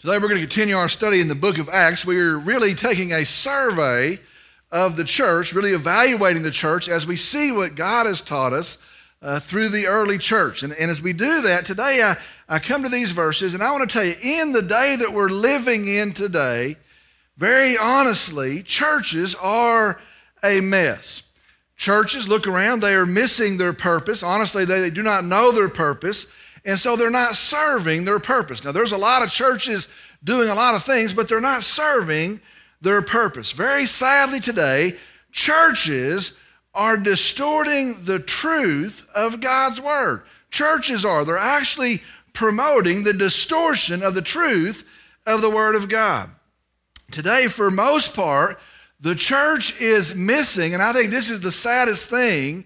Today we're going to continue our study in the book of Acts. We're really taking a survey of the church, really evaluating the church as we see what God has taught us uh, through the early church. And, and as we do that, today I, I come to these verses and I want to tell you in the day that we're living in today, very honestly, churches are a mess. Churches, look around, they are missing their purpose. Honestly, they, they do not know their purpose. And so they're not serving their purpose. Now, there's a lot of churches doing a lot of things, but they're not serving their purpose. Very sadly today, churches are distorting the truth of God's word. Churches are. They're actually promoting the distortion of the truth of the word of God. Today, for most part, the church is missing, and I think this is the saddest thing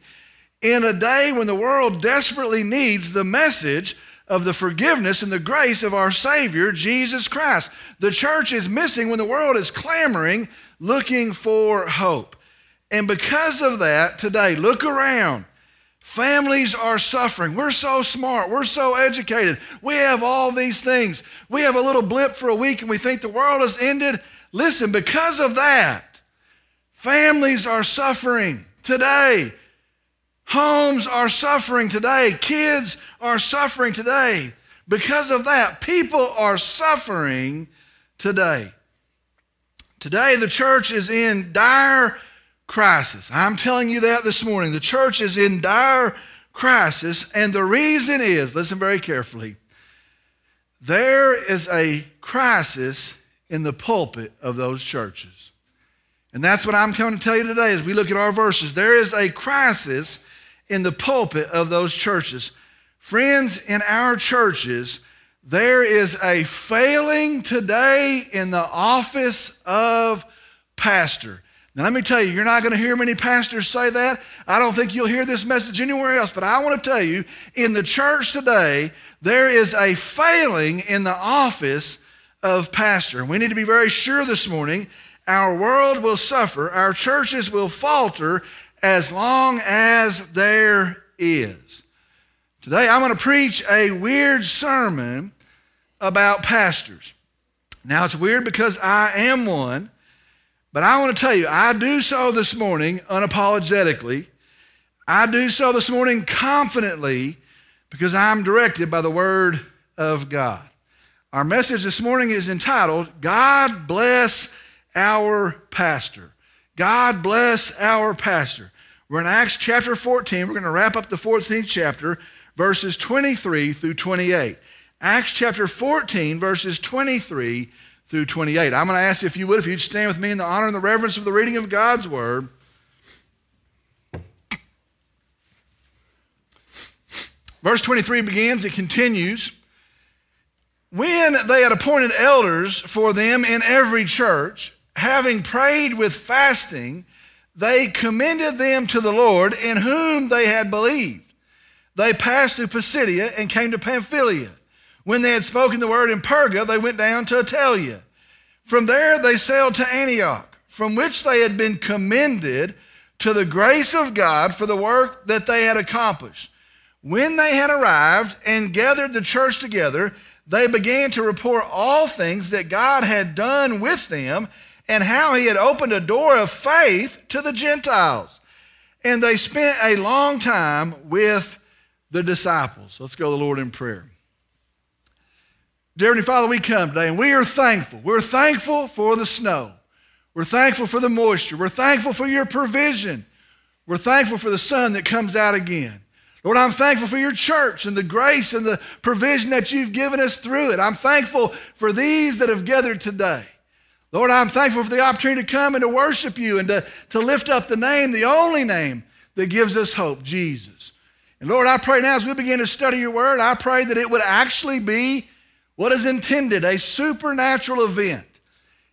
in a day when the world desperately needs the message of the forgiveness and the grace of our Savior, Jesus Christ. The church is missing when the world is clamoring, looking for hope. And because of that, today, look around. Families are suffering. We're so smart. We're so educated. We have all these things. We have a little blip for a week and we think the world has ended. Listen, because of that, families are suffering today. Homes are suffering today. Kids are suffering today. Because of that, people are suffering today. Today, the church is in dire crisis. I'm telling you that this morning. The church is in dire crisis, and the reason is listen very carefully there is a crisis in the pulpit of those churches. And that's what I'm coming to tell you today as we look at our verses. There is a crisis in the pulpit of those churches. Friends, in our churches, there is a failing today in the office of pastor. Now, let me tell you, you're not going to hear many pastors say that. I don't think you'll hear this message anywhere else, but I want to tell you in the church today, there is a failing in the office of pastor. We need to be very sure this morning our world will suffer, our churches will falter, as long as there is. Today, I'm going to preach a weird sermon about pastors. Now, it's weird because I am one, but I want to tell you, I do so this morning unapologetically. I do so this morning confidently because I'm directed by the Word of God. Our message this morning is entitled, God Bless Our Pastor. God bless our pastor. We're in Acts chapter 14. We're going to wrap up the 14th chapter, verses 23 through 28. Acts chapter 14, verses 23 through 28. I'm going to ask if you would, if you'd stand with me in the honor and the reverence of the reading of God's word. Verse 23 begins, it continues. When they had appointed elders for them in every church, having prayed with fasting, they commended them to the Lord in whom they had believed. They passed through Pisidia and came to Pamphylia. When they had spoken the word in Perga, they went down to Attalia. From there, they sailed to Antioch, from which they had been commended to the grace of God for the work that they had accomplished. When they had arrived and gathered the church together, they began to report all things that God had done with them and how he had opened a door of faith to the Gentiles. And they spent a long time with the disciples. Let's go to the Lord in prayer. Dear Heavenly Father, we come today and we are thankful. We're thankful for the snow. We're thankful for the moisture. We're thankful for your provision. We're thankful for the sun that comes out again. Lord, I'm thankful for your church and the grace and the provision that you've given us through it. I'm thankful for these that have gathered today. Lord, I'm thankful for the opportunity to come and to worship you and to, to lift up the name, the only name that gives us hope, Jesus. And Lord, I pray now as we begin to study your word, I pray that it would actually be what is intended, a supernatural event.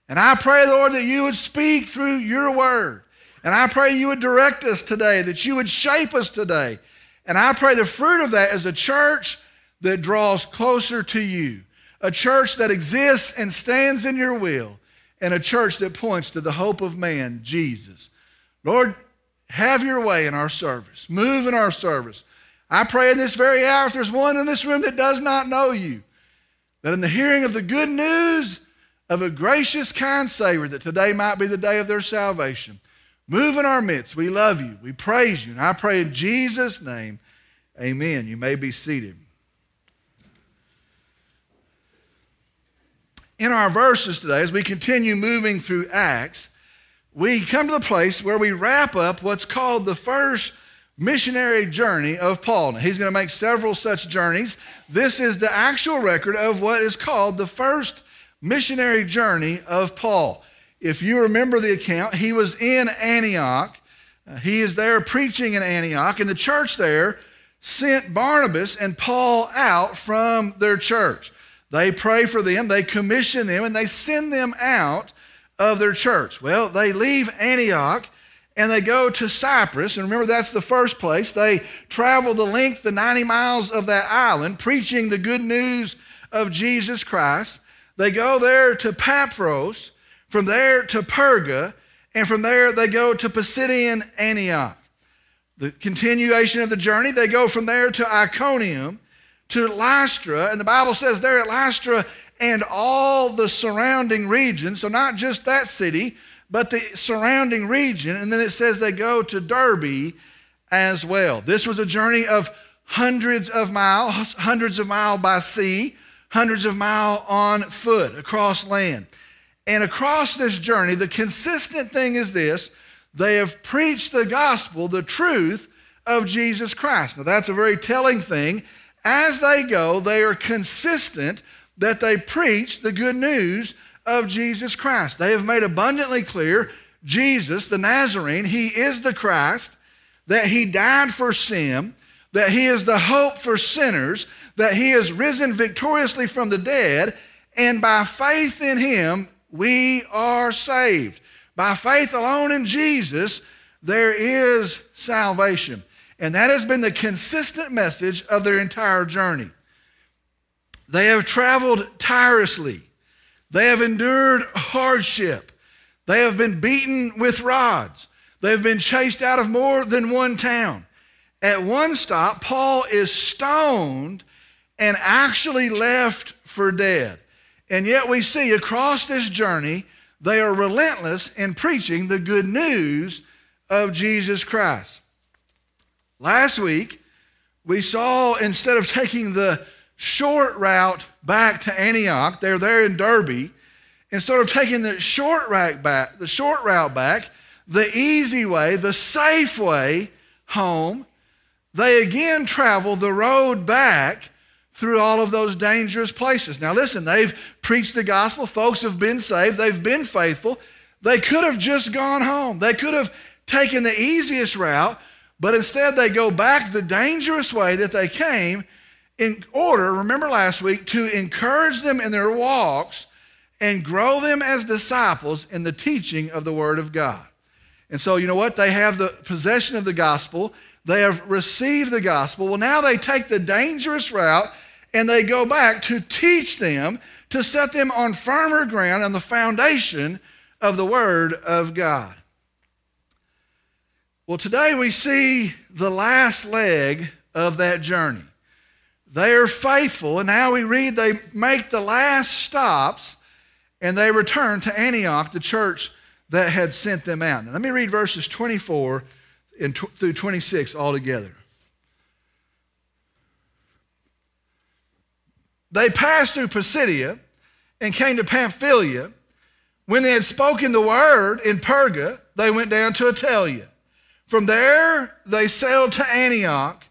And I pray, Lord, that you would speak through your word. And I pray you would direct us today, that you would shape us today. And I pray the fruit of that is a church that draws closer to you, a church that exists and stands in your will, and a church that points to the hope of man, Jesus. Lord, have your way in our service. Move in our service. I pray in this very hour, if there's one in this room that does not know you, that in the hearing of the good news of a gracious, kind Savior, that today might be the day of their salvation. Move in our midst. We love you. We praise you. And I pray in Jesus' name, amen. You may be seated. In our verses today, as we continue moving through Acts, we come to the place where we wrap up what's called the first missionary journey of Paul. Now, he's going to make several such journeys. This is the actual record of what is called the first missionary journey of Paul. If you remember the account, he was in Antioch. Uh, he is there preaching in Antioch, and the church there sent Barnabas and Paul out from their church. They pray for them, they commission them, and they send them out of their church. Well, they leave Antioch and they go to Cyprus. And remember, that's the first place. They travel the length, the 90 miles of that island, preaching the good news of Jesus Christ. They go there to Paphos, from there to Perga, and from there they go to Pisidian Antioch. The continuation of the journey, they go from there to Iconium, to Lystra, and the Bible says there at Lystra and all the surrounding region, so not just that city, but the surrounding region. And then it says they go to Derbe as well. This was a journey of hundreds of miles, hundreds of miles by sea, hundreds of miles on foot across land. And across this journey, the consistent thing is this they have preached the gospel, the truth of Jesus Christ. Now, that's a very telling thing. As they go, they are consistent that they preach the good news of Jesus Christ. They have made abundantly clear Jesus, the Nazarene, he is the Christ, that he died for sin, that he is the hope for sinners, that he is risen victoriously from the dead, and by faith in him, we are saved. By faith alone in Jesus, there is salvation. And that has been the consistent message of their entire journey. They have traveled tirelessly. They have endured hardship. They have been beaten with rods. They have been chased out of more than one town. At one stop, Paul is stoned and actually left for dead. And yet we see across this journey, they are relentless in preaching the good news of Jesus Christ. Last week, we saw instead of taking the short route back to Antioch. They're there in Derbe, Instead of taking the short route back, the short route back, the easy way, the safe way home, they again travel the road back through all of those dangerous places. Now, listen, they've preached the gospel. Folks have been saved. They've been faithful. They could have just gone home. They could have taken the easiest route, but instead they go back the dangerous way that they came in order, remember last week, to encourage them in their walks and grow them as disciples in the teaching of the Word of God. And so, you know what? They have the possession of the gospel, they have received the gospel. Well, now they take the dangerous route and they go back to teach them, to set them on firmer ground on the foundation of the Word of God. Well, today we see the last leg of that journey. They are faithful. And now we read they make the last stops and they return to Antioch, the church that had sent them out. Now, let me read verses 24 and through 26 all together. They passed through Pisidia and came to Pamphylia. When they had spoken the word in Perga, they went down to Attalia. From there, they sailed to Antioch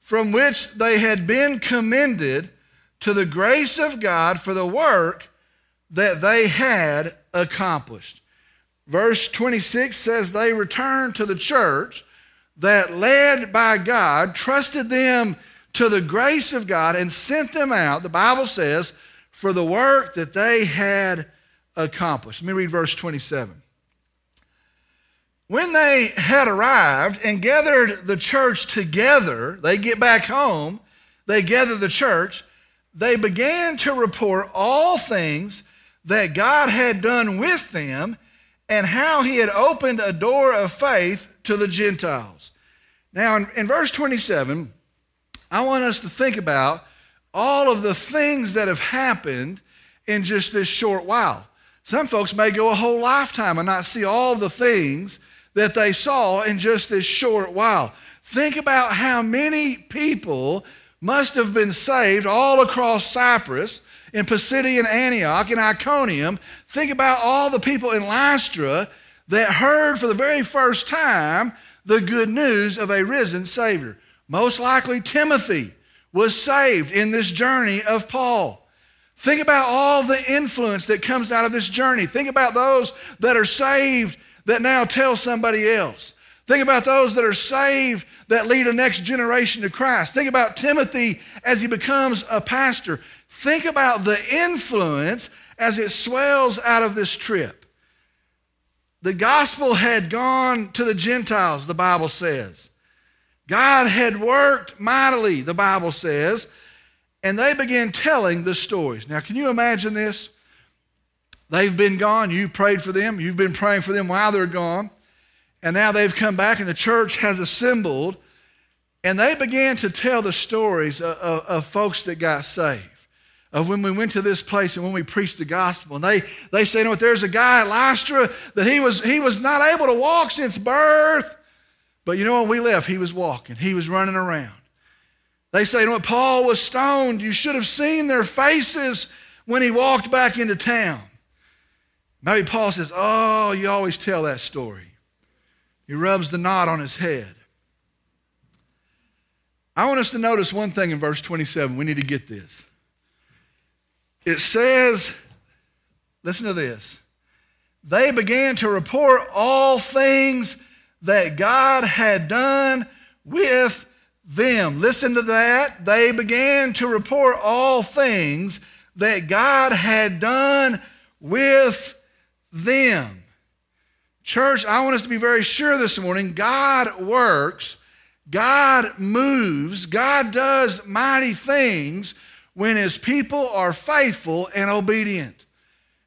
from which they had been commended to the grace of God for the work that they had accomplished. Verse 26 says, They returned to the church that, led by God, trusted them to the grace of God and sent them out, the Bible says, for the work that they had accomplished. Let me read verse 27. When they had arrived and gathered the church together, they get back home, they gather the church, they began to report all things that God had done with them and how he had opened a door of faith to the Gentiles. Now, in, in verse 27, I want us to think about all of the things that have happened in just this short while. Some folks may go a whole lifetime and not see all the things that they saw in just this short while. Think about how many people must have been saved all across Cyprus, in Pisidian Antioch, in Iconium. Think about all the people in Lystra that heard for the very first time the good news of a risen Savior. Most likely, Timothy was saved in this journey of Paul. Think about all the influence that comes out of this journey. Think about those that are saved that now tell somebody else. Think about those that are saved that lead a next generation to Christ. Think about Timothy as he becomes a pastor. Think about the influence as it swells out of this trip. The gospel had gone to the Gentiles, the Bible says. God had worked mightily, the Bible says, and they began telling the stories. Now, can you imagine this? They've been gone. You prayed for them. You've been praying for them while they're gone. And now they've come back, and the church has assembled. And they began to tell the stories of, of, of folks that got saved of when we went to this place and when we preached the gospel. And they, they say, you know what, there's a guy at Lystra that he was, he was not able to walk since birth. But you know, when we left, he was walking, he was running around. They say, you know what, Paul was stoned. You should have seen their faces when he walked back into town. Maybe Paul says, Oh, you always tell that story. He rubs the knot on his head. I want us to notice one thing in verse 27. We need to get this. It says, listen to this. They began to report all things that God had done with them. Listen to that. They began to report all things that God had done with them. Church, I want us to be very sure this morning God works, God moves, God does mighty things when his people are faithful and obedient.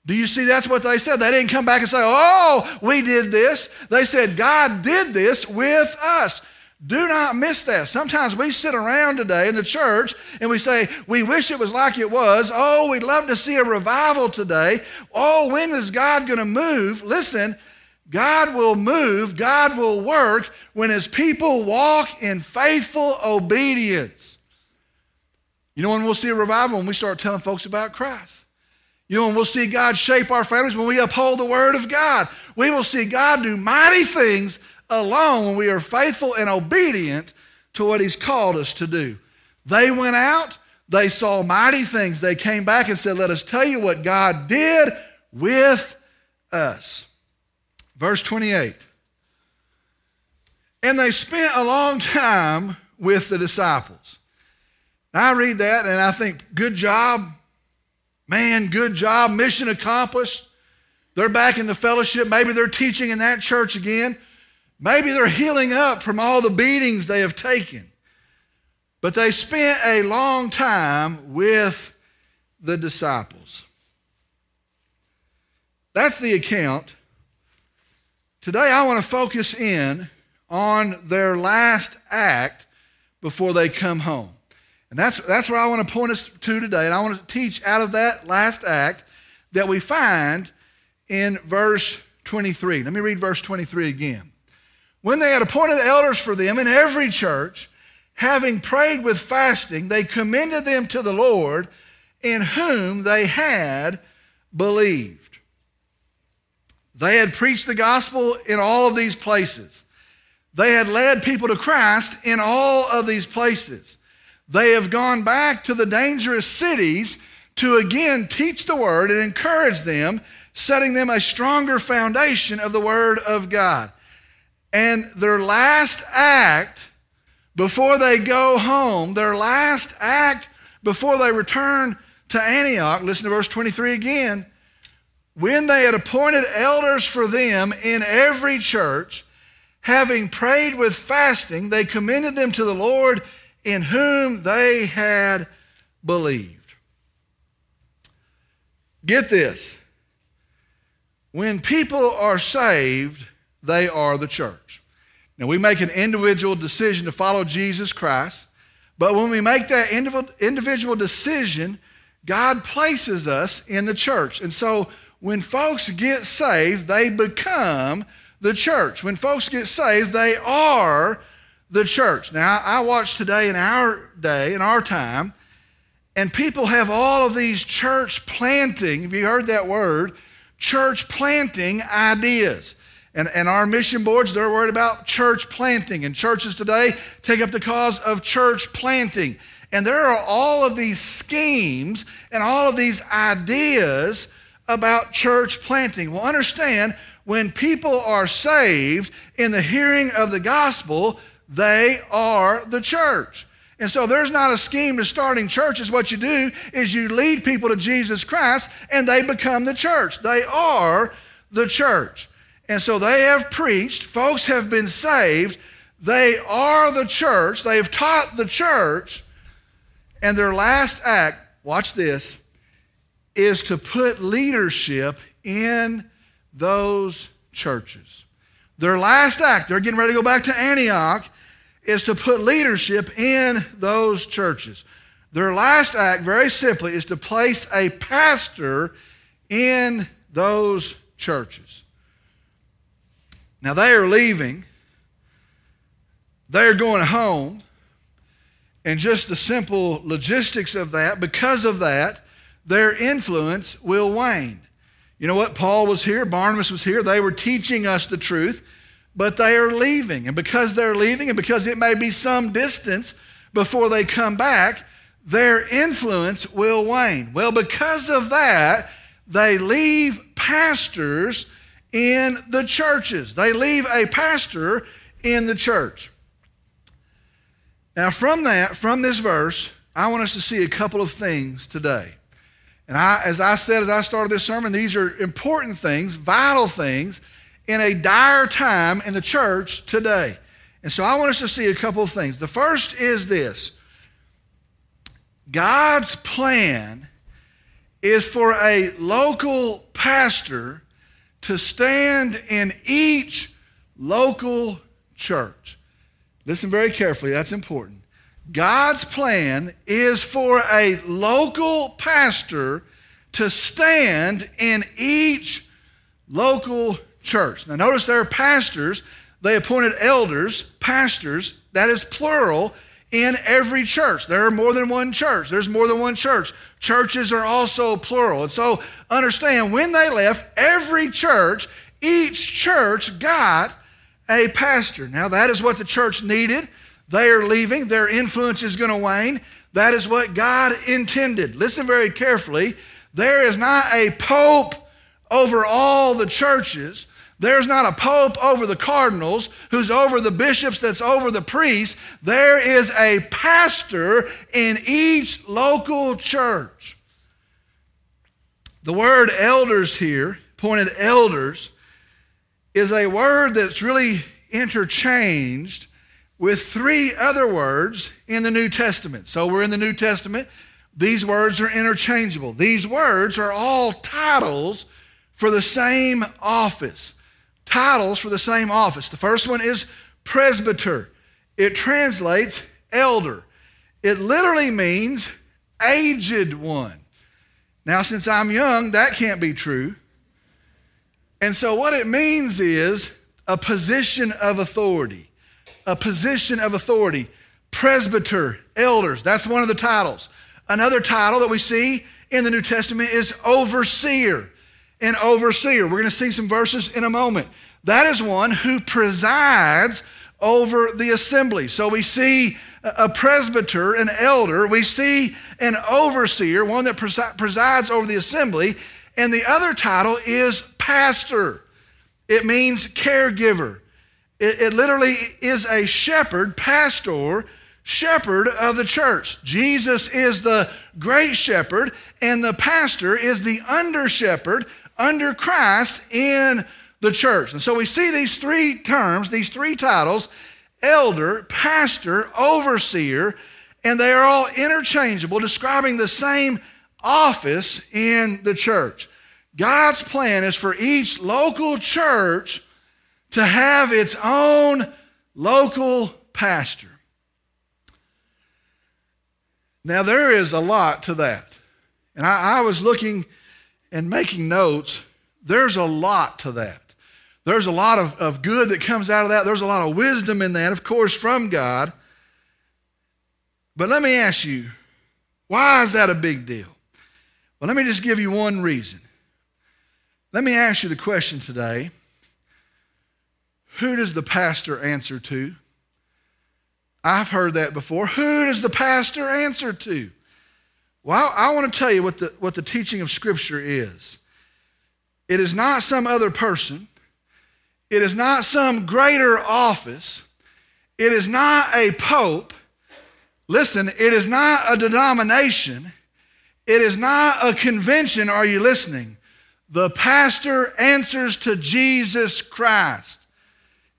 Do you see that's what they said? They didn't come back and say, Oh, we did this. They said, God did this with us. Do not miss that. Sometimes we sit around today in the church and we say, We wish it was like it was. Oh, we'd love to see a revival today. Oh, when is God going to move? Listen, God will move, God will work when His people walk in faithful obedience. You know when we'll see a revival? When we start telling folks about Christ. You know, when we'll see God shape our families when we uphold the Word of God. We will see God do mighty things alone when we are faithful and obedient to what He's called us to do. They went out, they saw mighty things. They came back and said, Let us tell you what God did with us. Verse 28. And they spent a long time with the disciples. I read that and I think, good job. Man, good job, mission accomplished. They're back in the fellowship. Maybe they're teaching in that church again. Maybe they're healing up from all the beatings they have taken. But they spent a long time with the disciples. That's the account. Today I want to focus in on their last act before they come home. And that's, that's where I want to point us to today. And I want to teach out of that last act that we find in verse 23. Let me read verse 23 again. When they had appointed elders for them in every church, having prayed with fasting, they commended them to the Lord in whom they had believed. They had preached the gospel in all of these places. They had led people to Christ in all of these places. They have gone back to the dangerous cities to again teach the word and encourage them, setting them a stronger foundation of the word of God. And their last act before they go home, their last act before they return to Antioch, listen to verse 23 again. When they had appointed elders for them in every church, having prayed with fasting, they commended them to the Lord in whom they had believed. Get this. When people are saved, they are the church. Now, we make an individual decision to follow Jesus Christ, But when we make that individual decision, God places us in the church. And so when folks get saved, they become the church. When folks get saved, they are the church. Now, I watch today in our day, in our time, and people have all of these church planting, have you heard that word? Church planting ideas. And, and our mission boards, they're worried about church planting. And churches today take up the cause of church planting. And there are all of these schemes and all of these ideas about church planting. Well, understand when people are saved in the hearing of the gospel, they are the church. And so there's not a scheme to starting churches. What you do is you lead people to Jesus Christ and they become the church. They are the church. And so they have preached, folks have been saved, they are the church, they've taught the church, and their last act, watch this, is to put leadership in those churches. Their last act, they're getting ready to go back to Antioch, is to put leadership in those churches. Their last act, very simply, is to place a pastor in those churches. Now they are leaving, they're going home, and just the simple logistics of that, because of that, their influence will wane. You know what? Paul was here, Barnabas was here, they were teaching us the truth, but they are leaving. And because they're leaving, and because it may be some distance before they come back, their influence will wane. Well, because of that, they leave pastors in the churches. They leave a pastor in the church. Now, from that, from this verse, I want us to see a couple of things today. And I, as I said as I started this sermon, these are important things, vital things in a dire time in the church today. And so I want us to see a couple of things. The first is this God's plan is for a local pastor to stand in each local church. Listen very carefully, that's important. God's plan is for a local pastor to stand in each local church. Now, notice there are pastors, they appointed elders, pastors, that is plural, in every church. There are more than one church. There's more than one church. Churches are also plural. And so understand when they left, every church, each church got a pastor. Now, that is what the church needed. They are leaving, their influence is going to wane. That is what God intended. Listen very carefully. There is not a pope over all the churches. There's not a pope over the cardinals who's over the bishops, that's over the priests. There is a pastor in each local church. The word elders here, pointed elders, is a word that's really interchanged with three other words in the New Testament. So we're in the New Testament. These words are interchangeable. These words are all titles for the same office titles for the same office. The first one is presbyter, it translates elder. It literally means aged one. Now, since I'm young, that can't be true. And so, what it means is a position of authority. A position of authority. Presbyter, elders, that's one of the titles. Another title that we see in the New Testament is overseer an overseer. We're going to see some verses in a moment. That is one who presides over the assembly. So we see a presbyter, an elder. We see an overseer, one that presides over the assembly. And the other title is pastor. It means caregiver. It, it literally is a shepherd, pastor, shepherd of the church. Jesus is the great shepherd, and the pastor is the under shepherd under Christ in the church. And so we see these three terms, these three titles elder, pastor, overseer, and they are all interchangeable, describing the same office in the church. God's plan is for each local church to have its own local pastor. Now, there is a lot to that. And I, I was looking and making notes. There's a lot to that. There's a lot of, of good that comes out of that. There's a lot of wisdom in that, of course, from God. But let me ask you, why is that a big deal? Well, let me just give you one reason. Let me ask you the question today Who does the pastor answer to? I've heard that before. Who does the pastor answer to? Well, I want to tell you what the, what the teaching of Scripture is. It is not some other person, it is not some greater office, it is not a pope. Listen, it is not a denomination, it is not a convention. Are you listening? The pastor answers to Jesus Christ.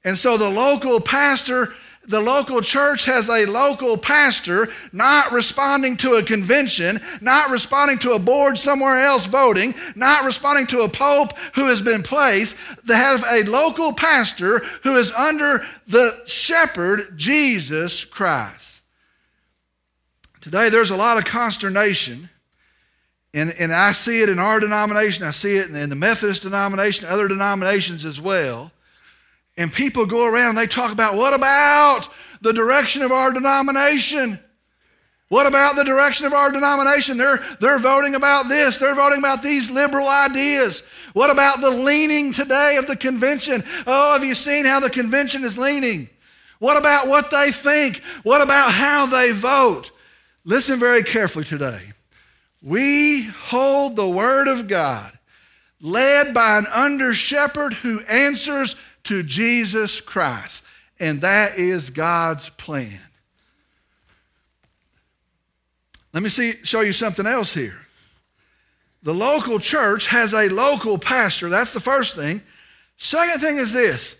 And so the local pastor the local church has a local pastor not responding to a convention, not responding to a board somewhere else voting, not responding to a pope who has been placed. They have a local pastor who is under the shepherd, Jesus Christ. Today, there's a lot of consternation, and, and I see it in our denomination, I see it in the Methodist denomination, other denominations as well and people go around, they talk about what about the direction of our denomination? What about the direction of our denomination? They're, they're voting about this. They're voting about these liberal ideas. What about the leaning today of the convention? Oh, have you seen how the convention is leaning? What about what they think? What about how they vote? Listen very carefully today. We hold the Word of God, led by an under shepherd who answers to Jesus Christ. And that is God's plan. Let me see, show you something else here. The local church has a local pastor. That's the first thing. Second thing is this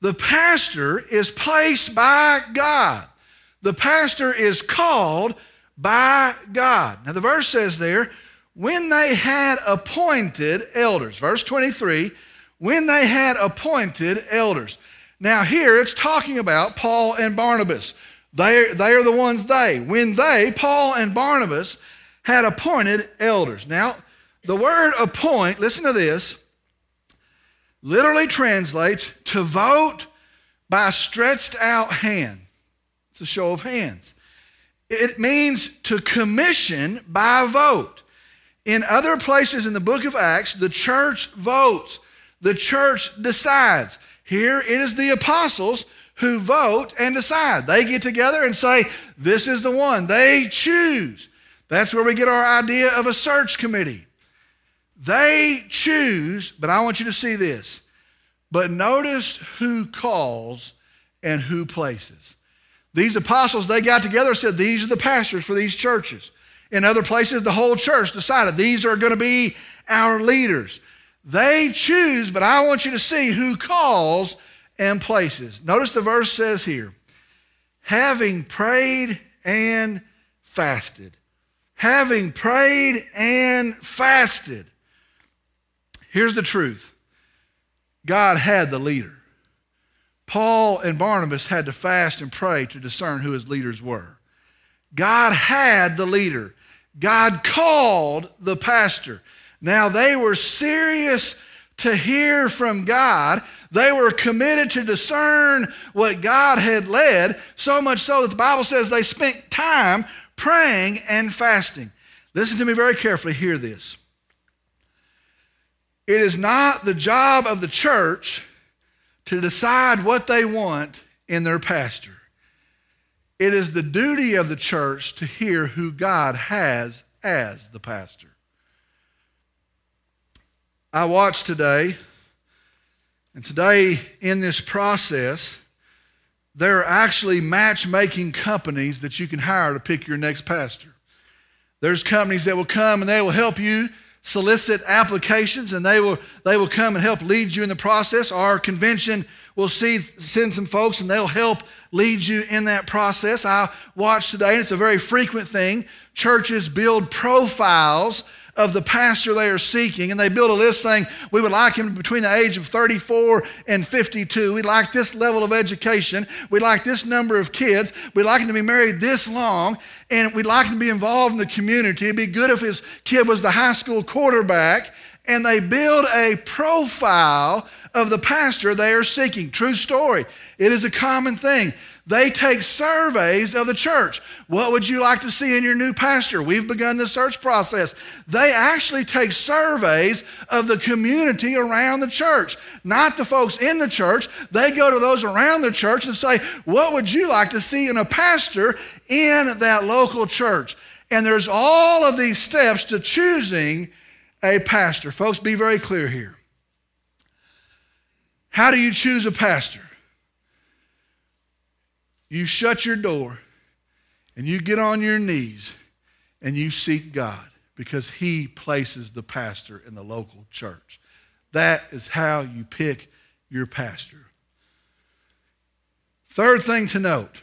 the pastor is placed by God. The pastor is called by God. Now, the verse says there, when they had appointed elders, verse 23, when they had appointed elders. Now, here it's talking about Paul and Barnabas. They, they are the ones they. When they, Paul and Barnabas, had appointed elders. Now, the word appoint, listen to this, literally translates to vote by stretched out hand. It's a show of hands. It means to commission by vote. In other places in the book of Acts, the church votes. The church decides. Here it is the apostles who vote and decide. They get together and say, This is the one. They choose. That's where we get our idea of a search committee. They choose, but I want you to see this. But notice who calls and who places. These apostles, they got together and said, These are the pastors for these churches. In other places, the whole church decided these are going to be our leaders. They choose, but I want you to see who calls and places. Notice the verse says here having prayed and fasted. Having prayed and fasted. Here's the truth God had the leader. Paul and Barnabas had to fast and pray to discern who his leaders were. God had the leader. God called the pastor. Now they were serious to hear from God. They were committed to discern what God had led, so much so that the Bible says they spent time praying and fasting. Listen to me very carefully, hear this. It is not the job of the church to decide what they want in their pastor. It is the duty of the church to hear who God has as the pastor. I watched today, and today in this process, there are actually matchmaking companies that you can hire to pick your next pastor. There's companies that will come and they will help you solicit applications and they will, they will come and help lead you in the process. Our convention will see, send some folks and they'll help lead you in that process. I watched today, and it's a very frequent thing. Churches build profiles of the pastor they are seeking. And they build a list saying, We would like him between the age of 34 and 52. We'd like this level of education. We'd like this number of kids. We'd like him to be married this long. And we'd like him to be involved in the community. It'd be good if his kid was the high school quarterback. And they build a profile of the pastor they are seeking. True story. It is a common thing. They take surveys of the church. What would you like to see in your new pastor? We've begun the search process. They actually take surveys of the community around the church, not the folks in the church. They go to those around the church and say, What would you like to see in a pastor in that local church? And there's all of these steps to choosing a pastor. Folks, be very clear here. How do you choose a pastor? You shut your door and you get on your knees and you seek God because He places the pastor in the local church. That is how you pick your pastor. Third thing to note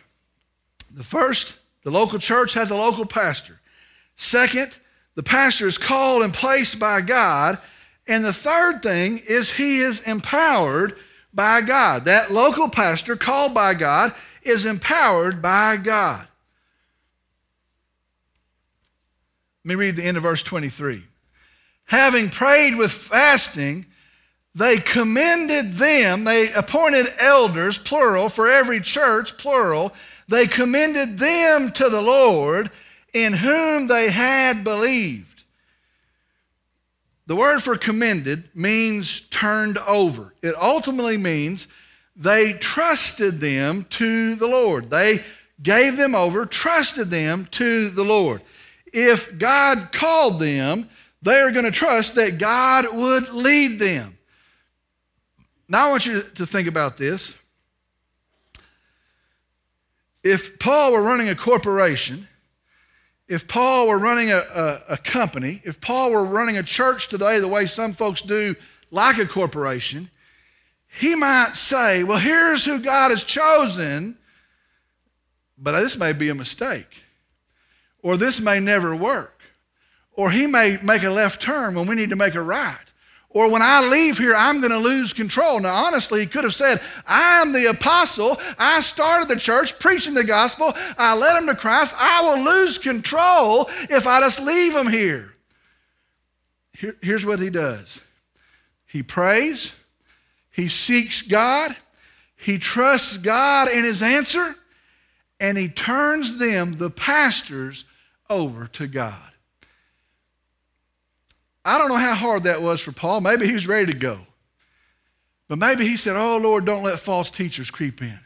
the first, the local church has a local pastor. Second, the pastor is called and placed by God. And the third thing is he is empowered by God. That local pastor called by God is empowered by God. Let me read the end of verse 23. Having prayed with fasting, they commended them, they appointed elders, plural, for every church, plural. They commended them to the Lord in whom they had believed. The word for commended means turned over. It ultimately means they trusted them to the Lord. They gave them over, trusted them to the Lord. If God called them, they are going to trust that God would lead them. Now, I want you to think about this. If Paul were running a corporation, if Paul were running a, a, a, company, if Paul were running a church today the way some folks do, like a corporation, he might say, Well, here's who God has chosen, but this may be a mistake, or this may never work, or he may make a left turn when we need to make a right. Or when I leave here, I'm going to lose control. Now, honestly, he could have said, I am the apostle. I started the church preaching the gospel. I led them to Christ. I will lose control if I just leave them here. here here's what he does he prays, he seeks God, he trusts God in his answer, and he turns them, the pastors, over to God. I don't know how hard that was for Paul. Maybe he was ready to go. But maybe he said, Oh, Lord, don't let false teachers creep in.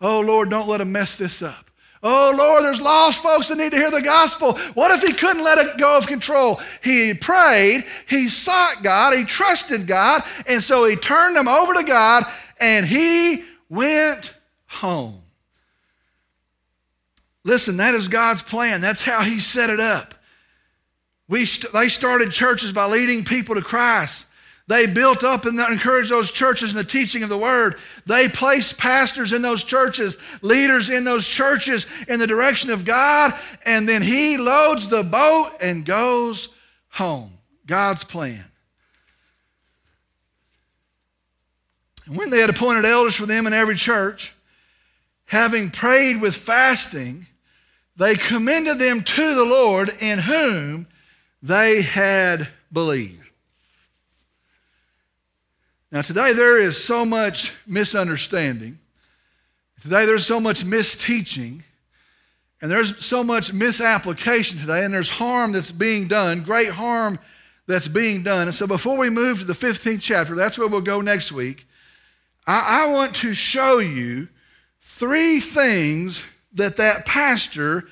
Oh, Lord, don't let them mess this up. Oh, Lord, there's lost folks that need to hear the gospel. What if he couldn't let it go of control? He prayed, he sought God, he trusted God, and so he turned them over to God and he went home. Listen, that is God's plan. That's how he set it up. We st- they started churches by leading people to Christ. They built up and encouraged those churches in the teaching of the word. They placed pastors in those churches, leaders in those churches in the direction of God, and then he loads the boat and goes home. God's plan. And when they had appointed elders for them in every church, having prayed with fasting, they commended them to the Lord in whom they had believed. Now, today there is so much misunderstanding. Today there's so much misteaching. And there's so much misapplication today, and there's harm that's being done, great harm that's being done. And so before we move to the 15th chapter, that's where we'll go next week, I, I want to show you three things that that pastor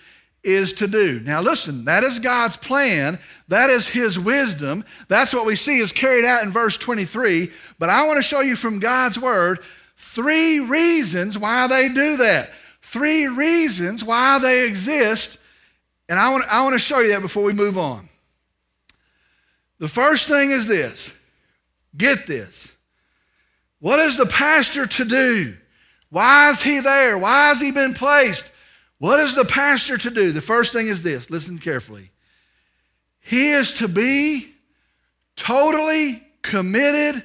is to do. Now, listen, that is God's plan. That is His wisdom. That's what we see is carried out in verse 23. But I want to show you from God's Word three reasons why they do that. Three reasons why they exist. And I want, I want to show you that before we move on. The first thing is this get this. What is the pastor to do? Why is he there? Why has he been placed? What is the pastor to do? The first thing is this listen carefully. He is to be totally committed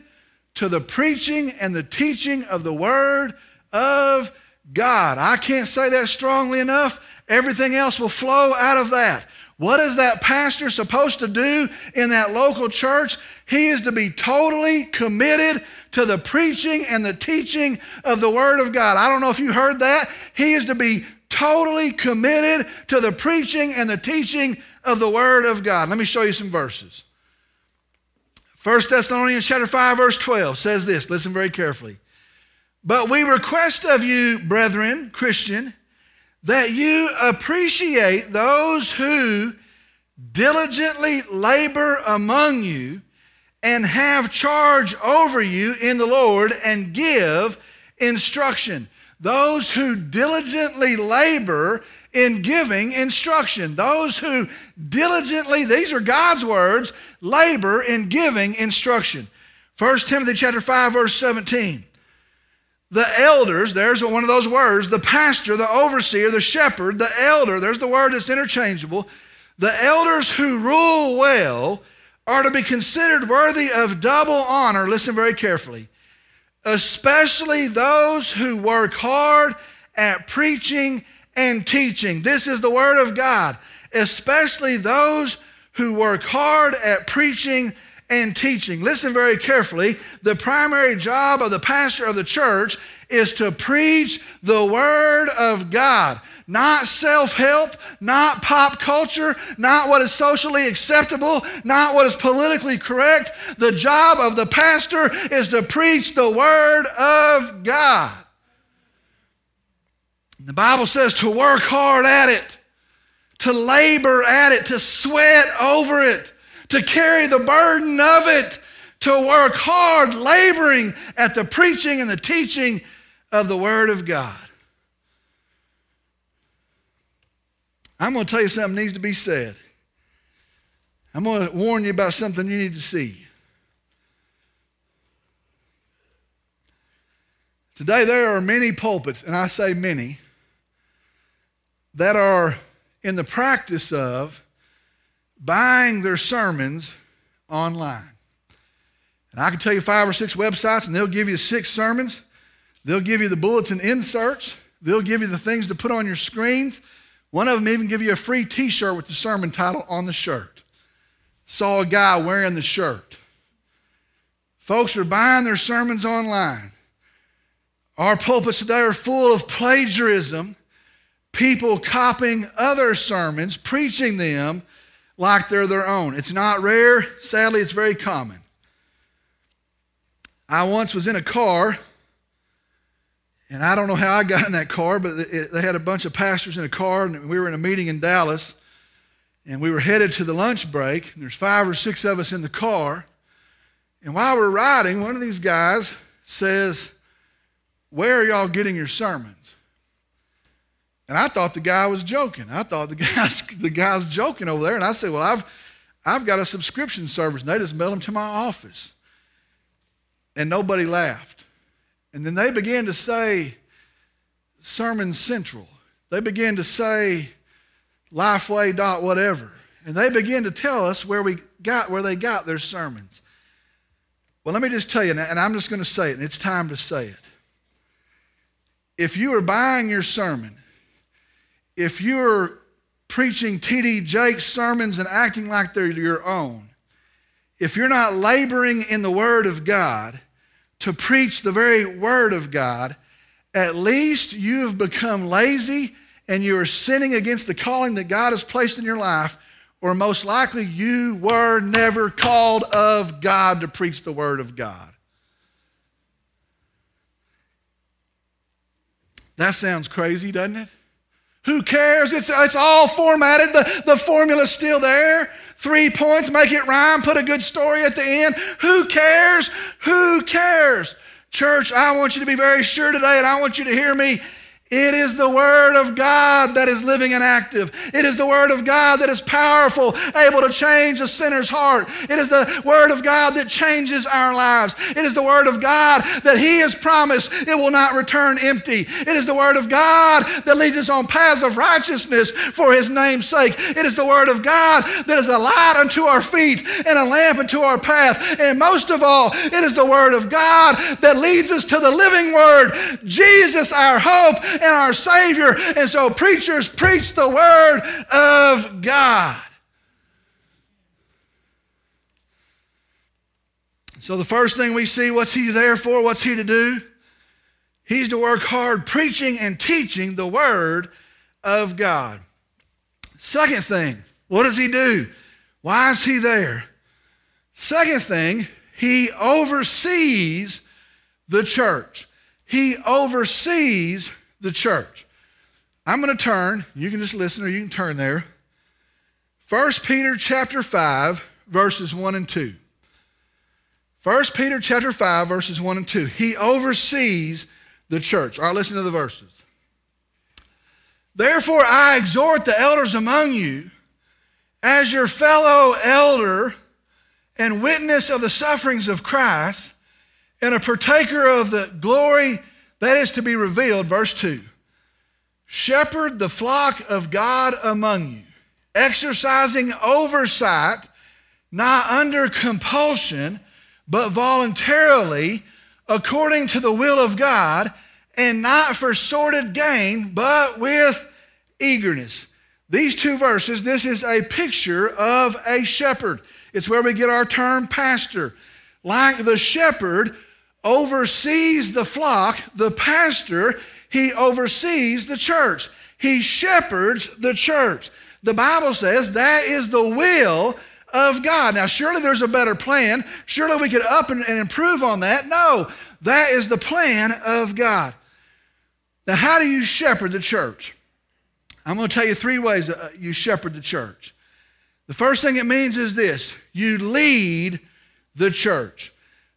to the preaching and the teaching of the Word of God. I can't say that strongly enough. Everything else will flow out of that. What is that pastor supposed to do in that local church? He is to be totally committed to the preaching and the teaching of the Word of God. I don't know if you heard that. He is to be totally committed to the preaching and the teaching of the Word of God. Let me show you some verses. 1 Thessalonians chapter 5, verse 12 says this. Listen very carefully. But we request of you, brethren, Christian, that you appreciate those who diligently labor among you and have charge over you in the Lord and give instruction. Those who diligently labor in giving instruction. Those who diligently, these are God's words, labor in giving instruction. 1 Timothy chapter 5, verse 17. The elders, there's one of those words, the pastor, the overseer, the shepherd, the elder, there's the word that's interchangeable. The elders who rule well are to be considered worthy of double honor. Listen very carefully. Especially those who work hard at preaching and teaching. This is the word of God. Especially those who work hard at preaching and teaching. Listen very carefully. The primary job of the pastor of the church is to preach the Word of God. Not self help, not pop culture, not what is socially acceptable, not what is politically correct. The job of the pastor is to preach the Word of God. The Bible says to work hard at it, to labor at it, to sweat over it to carry the burden of it, to work hard, laboring at the preaching and the teaching of the Word of God. I'm going to tell you something needs to be said. I'm going to warn you about something you need to see. Today, there are many pulpits, and I say many, that are in the practice of buying their sermons online. And I can tell you five or six websites, and they'll give you six sermons. They'll give you the bulletin inserts. They'll give you the things to put on your screens. One of them even give you a free t shirt with the sermon title on the shirt. Saw a guy wearing the shirt. Folks are buying their sermons online. Our pulpits today are full of plagiarism, people copying other sermons, preaching them, like they're their own. It's not rare, sadly, it's very common. I once was in a car, and I don't know how I got in that car, but they had a bunch of pastors in a car, and we were in a meeting in Dallas, and we were headed to the lunch break, and there's five or six of us in the car. And while we're riding, one of these guys says, Where are y'all getting your sermons? And I thought the guy was joking. I thought the guy's, the guy's joking over there. And I said, Well, I've, I've got a subscription service. And they just mail them to my office. And nobody laughed. And then they began to say, Sermon Central. They began to say, Lifeway dot whatever. And they began to tell us where we got where they got their sermons. Well, let me just tell you, and I'm just going to say it, and it's time to say it. If you are buying your sermon if you're preaching T.D. Jakes sermons and acting like they're your own, if you're not laboring in the Word of God to preach the very Word of God, at least you have become lazy and you are sinning against the calling that God has placed in your life, or most likely you were never called of God to preach the Word of God. That sounds crazy, doesn't it? Who cares? It's, it's all formatted. The, the formula's still there. Three points, make it rhyme, put a good story at the end. Who cares? Who cares? Church, I want you to be very sure today, and I want you to hear me. It is the Word of God that is living and active. It is the Word of God that is powerful, able to change a sinner's heart. It is the Word of God that changes our lives. It is the Word of God that He has promised it will not return empty. It is the Word of God that leads us on paths of righteousness for His name's sake. It is the Word of God that is a light unto our feet and a lamp unto our path. And most of all, it is the Word of God that leads us to the living Word, Jesus, our hope and our Savior. And so preachers preach the Word of God. So the first thing we see, what's he there for? What's he to do? He's to work hard preaching and teaching the Word of God. Second thing, what does he do? Why is he there? Second thing, he oversees the church. He oversees the church. I'm going to turn, you can just listen or you can turn there. 1 Peter chapter 5 verses 1 and 2. 1 Peter chapter 5 verses 1 and 2. He oversees the church. All right, listen to the verses. Therefore I exhort the elders among you as your fellow elder and witness of the sufferings of Christ and a partaker of the glory that is to be revealed. Verse 2 Shepherd the flock of God among you, exercising oversight, not under compulsion, but voluntarily, according to the will of God, and not for sordid gain, but with eagerness. These two verses, this is a picture of a shepherd. It's where we get our term pastor. Like the shepherd oversees the flock, the pastor, he oversees the church. He shepherds the church. The Bible says that is the will of God. Now, surely there's a better plan. Surely we could up and, improve on that. No, that is the plan of God. Now, how do you shepherd the church? I'm going to tell you three ways that uh, you shepherd the church. The first thing it means is this you lead the church.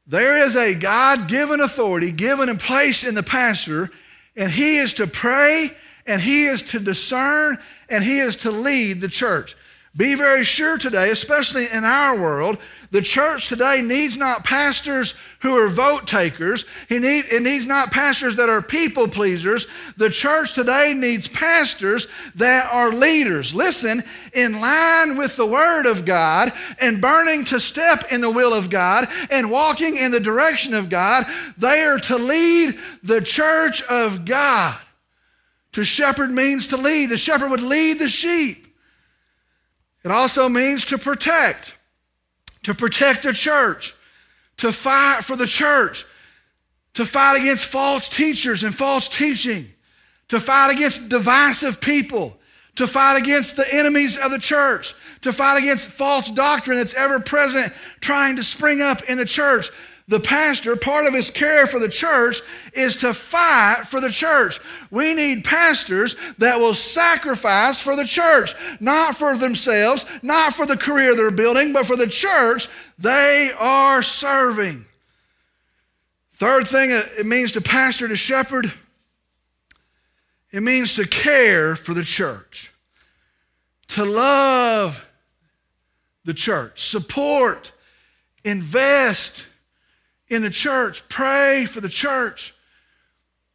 There is a God given authority given in place in the pastor, and he is to pray, and he is to discern, and he is to lead the church. Be very sure today, especially in our world, the church today needs not pastors who are vote takers. He need, it needs not pastors that are people pleasers. The church today needs pastors that are leaders. Listen, in line with the Word of God and burning to step in the will of God and walking in the direction of God, they are to lead the church of God. To shepherd means to lead. The shepherd would lead the sheep. It also means to protect to protect the church, to fight for the church, to fight against false teachers and false teaching, to fight against divisive people, to fight against the enemies of the church, to fight against false doctrine that's ever present trying to spring up in the church the pastor, part of his care for the church is to fight for the church. We need pastors that will sacrifice for the church, not for themselves, not for the career they're building, but for the church they are serving. Third thing it means to pastor, to shepherd, it means to care for the church, to love the church, support, invest in the church. Pray for the church.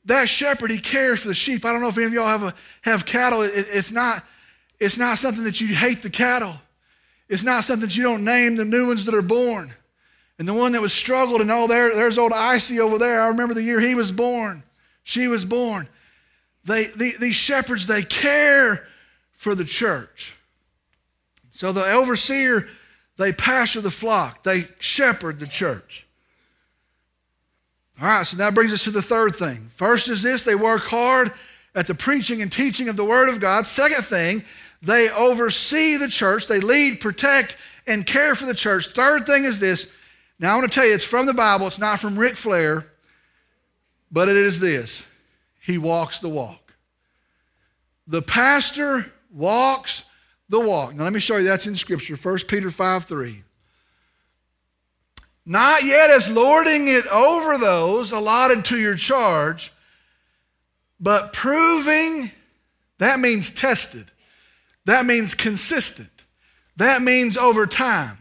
That shepherd, he cares for the sheep. I don't know if any of y'all have, a, have cattle. It, it's, not, it's not something that you hate the cattle. It's not something that you don't name the new ones that are born. And the one that was struggled, and oh, there, there's old Icy over there. I remember the year he was born. She was born. They, the, these shepherds, they care for the church. So the overseer, they pasture the flock, they shepherd the church. All right, so that brings us to the third thing. First is this they work hard at the preaching and teaching of the Word of God. Second thing, they oversee the church, they lead, protect, and care for the church. Third thing is this. Now, I want to tell you, it's from the Bible, it's not from Ric Flair, but it is this He walks the walk. The pastor walks the walk. Now, let me show you that's in Scripture 1 Peter 5 3. Not yet as lording it over those allotted to your charge, but proving, that means tested. That means consistent. That means over time.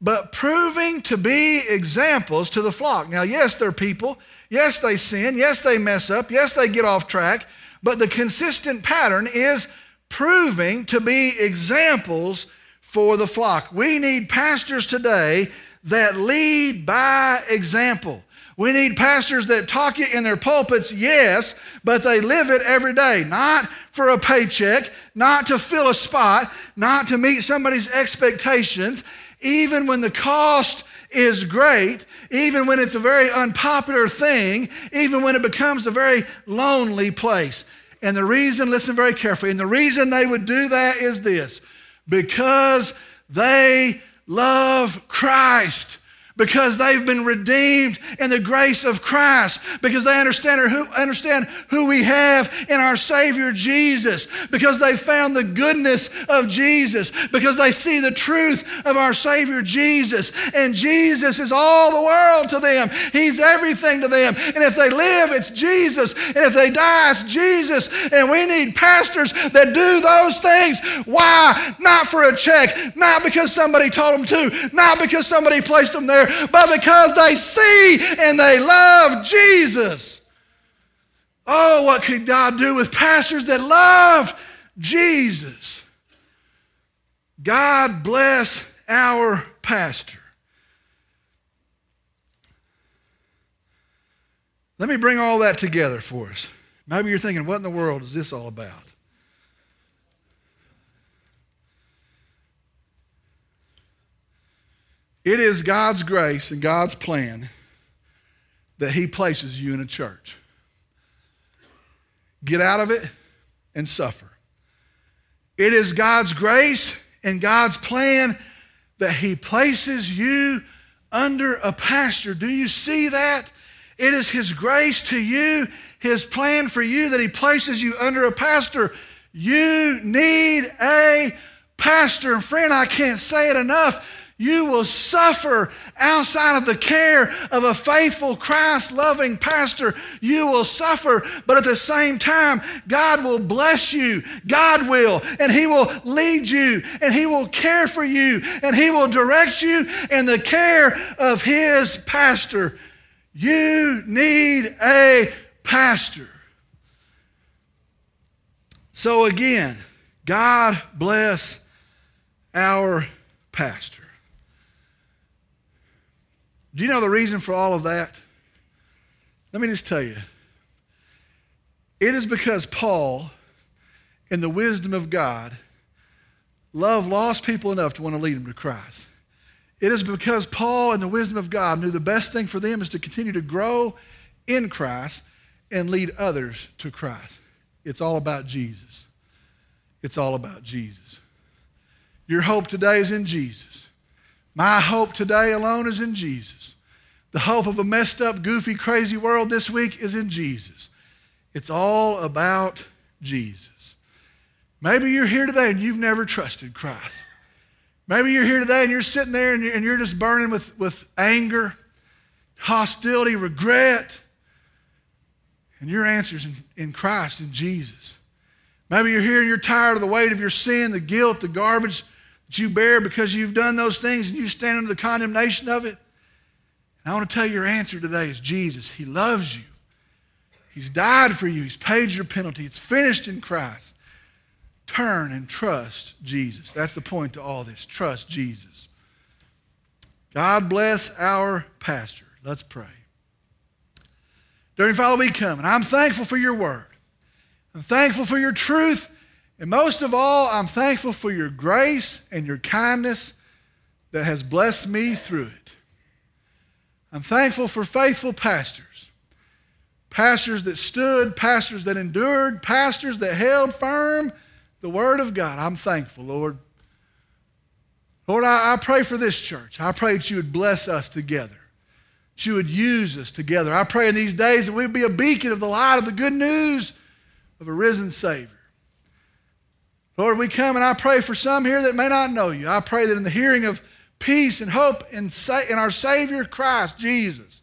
But proving to be examples to the flock. Now, yes, they're people. Yes, they sin. Yes, they mess up. Yes, they get off track. But the consistent pattern is proving to be examples for the flock. We need pastors today that lead by example. We need pastors that talk it in their pulpits, yes, but they live it every day, not for a paycheck, not to fill a spot, not to meet somebody's expectations, even when the cost is great, even when it's a very unpopular thing, even when it becomes a very lonely place. And the reason, listen very carefully, and the reason they would do that is this because they love Christ because they've been redeemed in the grace of Christ, because they understand who, understand who we have in our Savior Jesus, because they found the goodness of Jesus, because they see the truth of our Savior Jesus. And Jesus is all the world to them, He's everything to them. And if they live, it's Jesus. And if they die, it's Jesus. And we need pastors that do those things. Why? Not for a check, not because somebody told them to, not because somebody placed them there but because they see and they love Jesus. Oh, what could God do with pastors that love Jesus? God bless our pastor. Let me bring all that together for us. Maybe you're thinking, what in the world is this all about? It is God's grace and God's plan that He places you in a church. Get out of it and suffer. It is God's grace and God's plan that He places you under a pastor. Do you see that? It is His grace to you, His plan for you that He places you under a pastor. You need a pastor. And friend, I can't say it enough. You will suffer outside of the care of a faithful, Christ loving pastor. You will suffer, but at the same time, God will bless you. God will, and He will lead you, and He will care for you, and He will direct you in the care of His pastor. You need a pastor. So, again, God bless our pastor. Do you know the reason for all of that? Let me just tell you. It is because Paul, in the wisdom of God, loved lost people enough to want to lead them to Christ. It is because Paul, in the wisdom of God, knew the best thing for them is to continue to grow in Christ and lead others to Christ. It's all about Jesus. It's all about Jesus. Your hope today is in Jesus. My hope today alone is in Jesus. The hope of a messed up, goofy, crazy world this week is in Jesus. It's all about Jesus. Maybe you're here today and you've never trusted Christ. Maybe you're here today and you're sitting there and you're, just burning with, with anger, hostility, regret. And your answer is in, in Christ, in Jesus. Maybe you're here and you're tired of the weight of your sin, the guilt, the garbage that you bear because you've done those things and you stand under the condemnation of it? And I want to tell you your answer today is Jesus. He loves you. He's died for you. He's paid your penalty. It's finished in Christ. Turn and trust Jesus. That's the point to all this. Trust Jesus. God bless our pastor. Let's pray. During Father, we come, and I'm thankful for your word. I'm thankful for your truth. And most of all, I'm thankful for your grace and your kindness that has blessed me through it. I'm thankful for faithful pastors, pastors that stood, pastors that endured, pastors that held firm the Word of God. I'm thankful, Lord. Lord, I, I pray for this church. I pray that you would bless us together, that you would use us together. I pray in these days that we'd be a beacon of the light of the good news of a risen Savior. Lord, we come and I pray for some here that may not know you. I pray that in the hearing of peace and hope in, in our Savior Christ Jesus,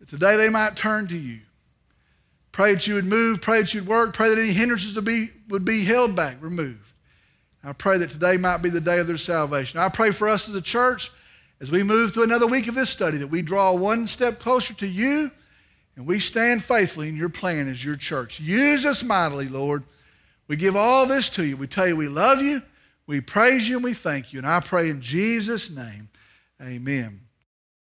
that today they might turn to you. Pray that you would move, pray that you'd work, pray that any hindrances would be, would be held back, removed. I pray that today might be the day of their salvation. I pray for us as a church as we move through another week of this study that we draw one step closer to you and we stand faithfully in your plan as your church. Use us mightily, Lord. We give all this to you. We tell you we love you, we praise you, and we thank you. And I pray in Jesus' name, amen.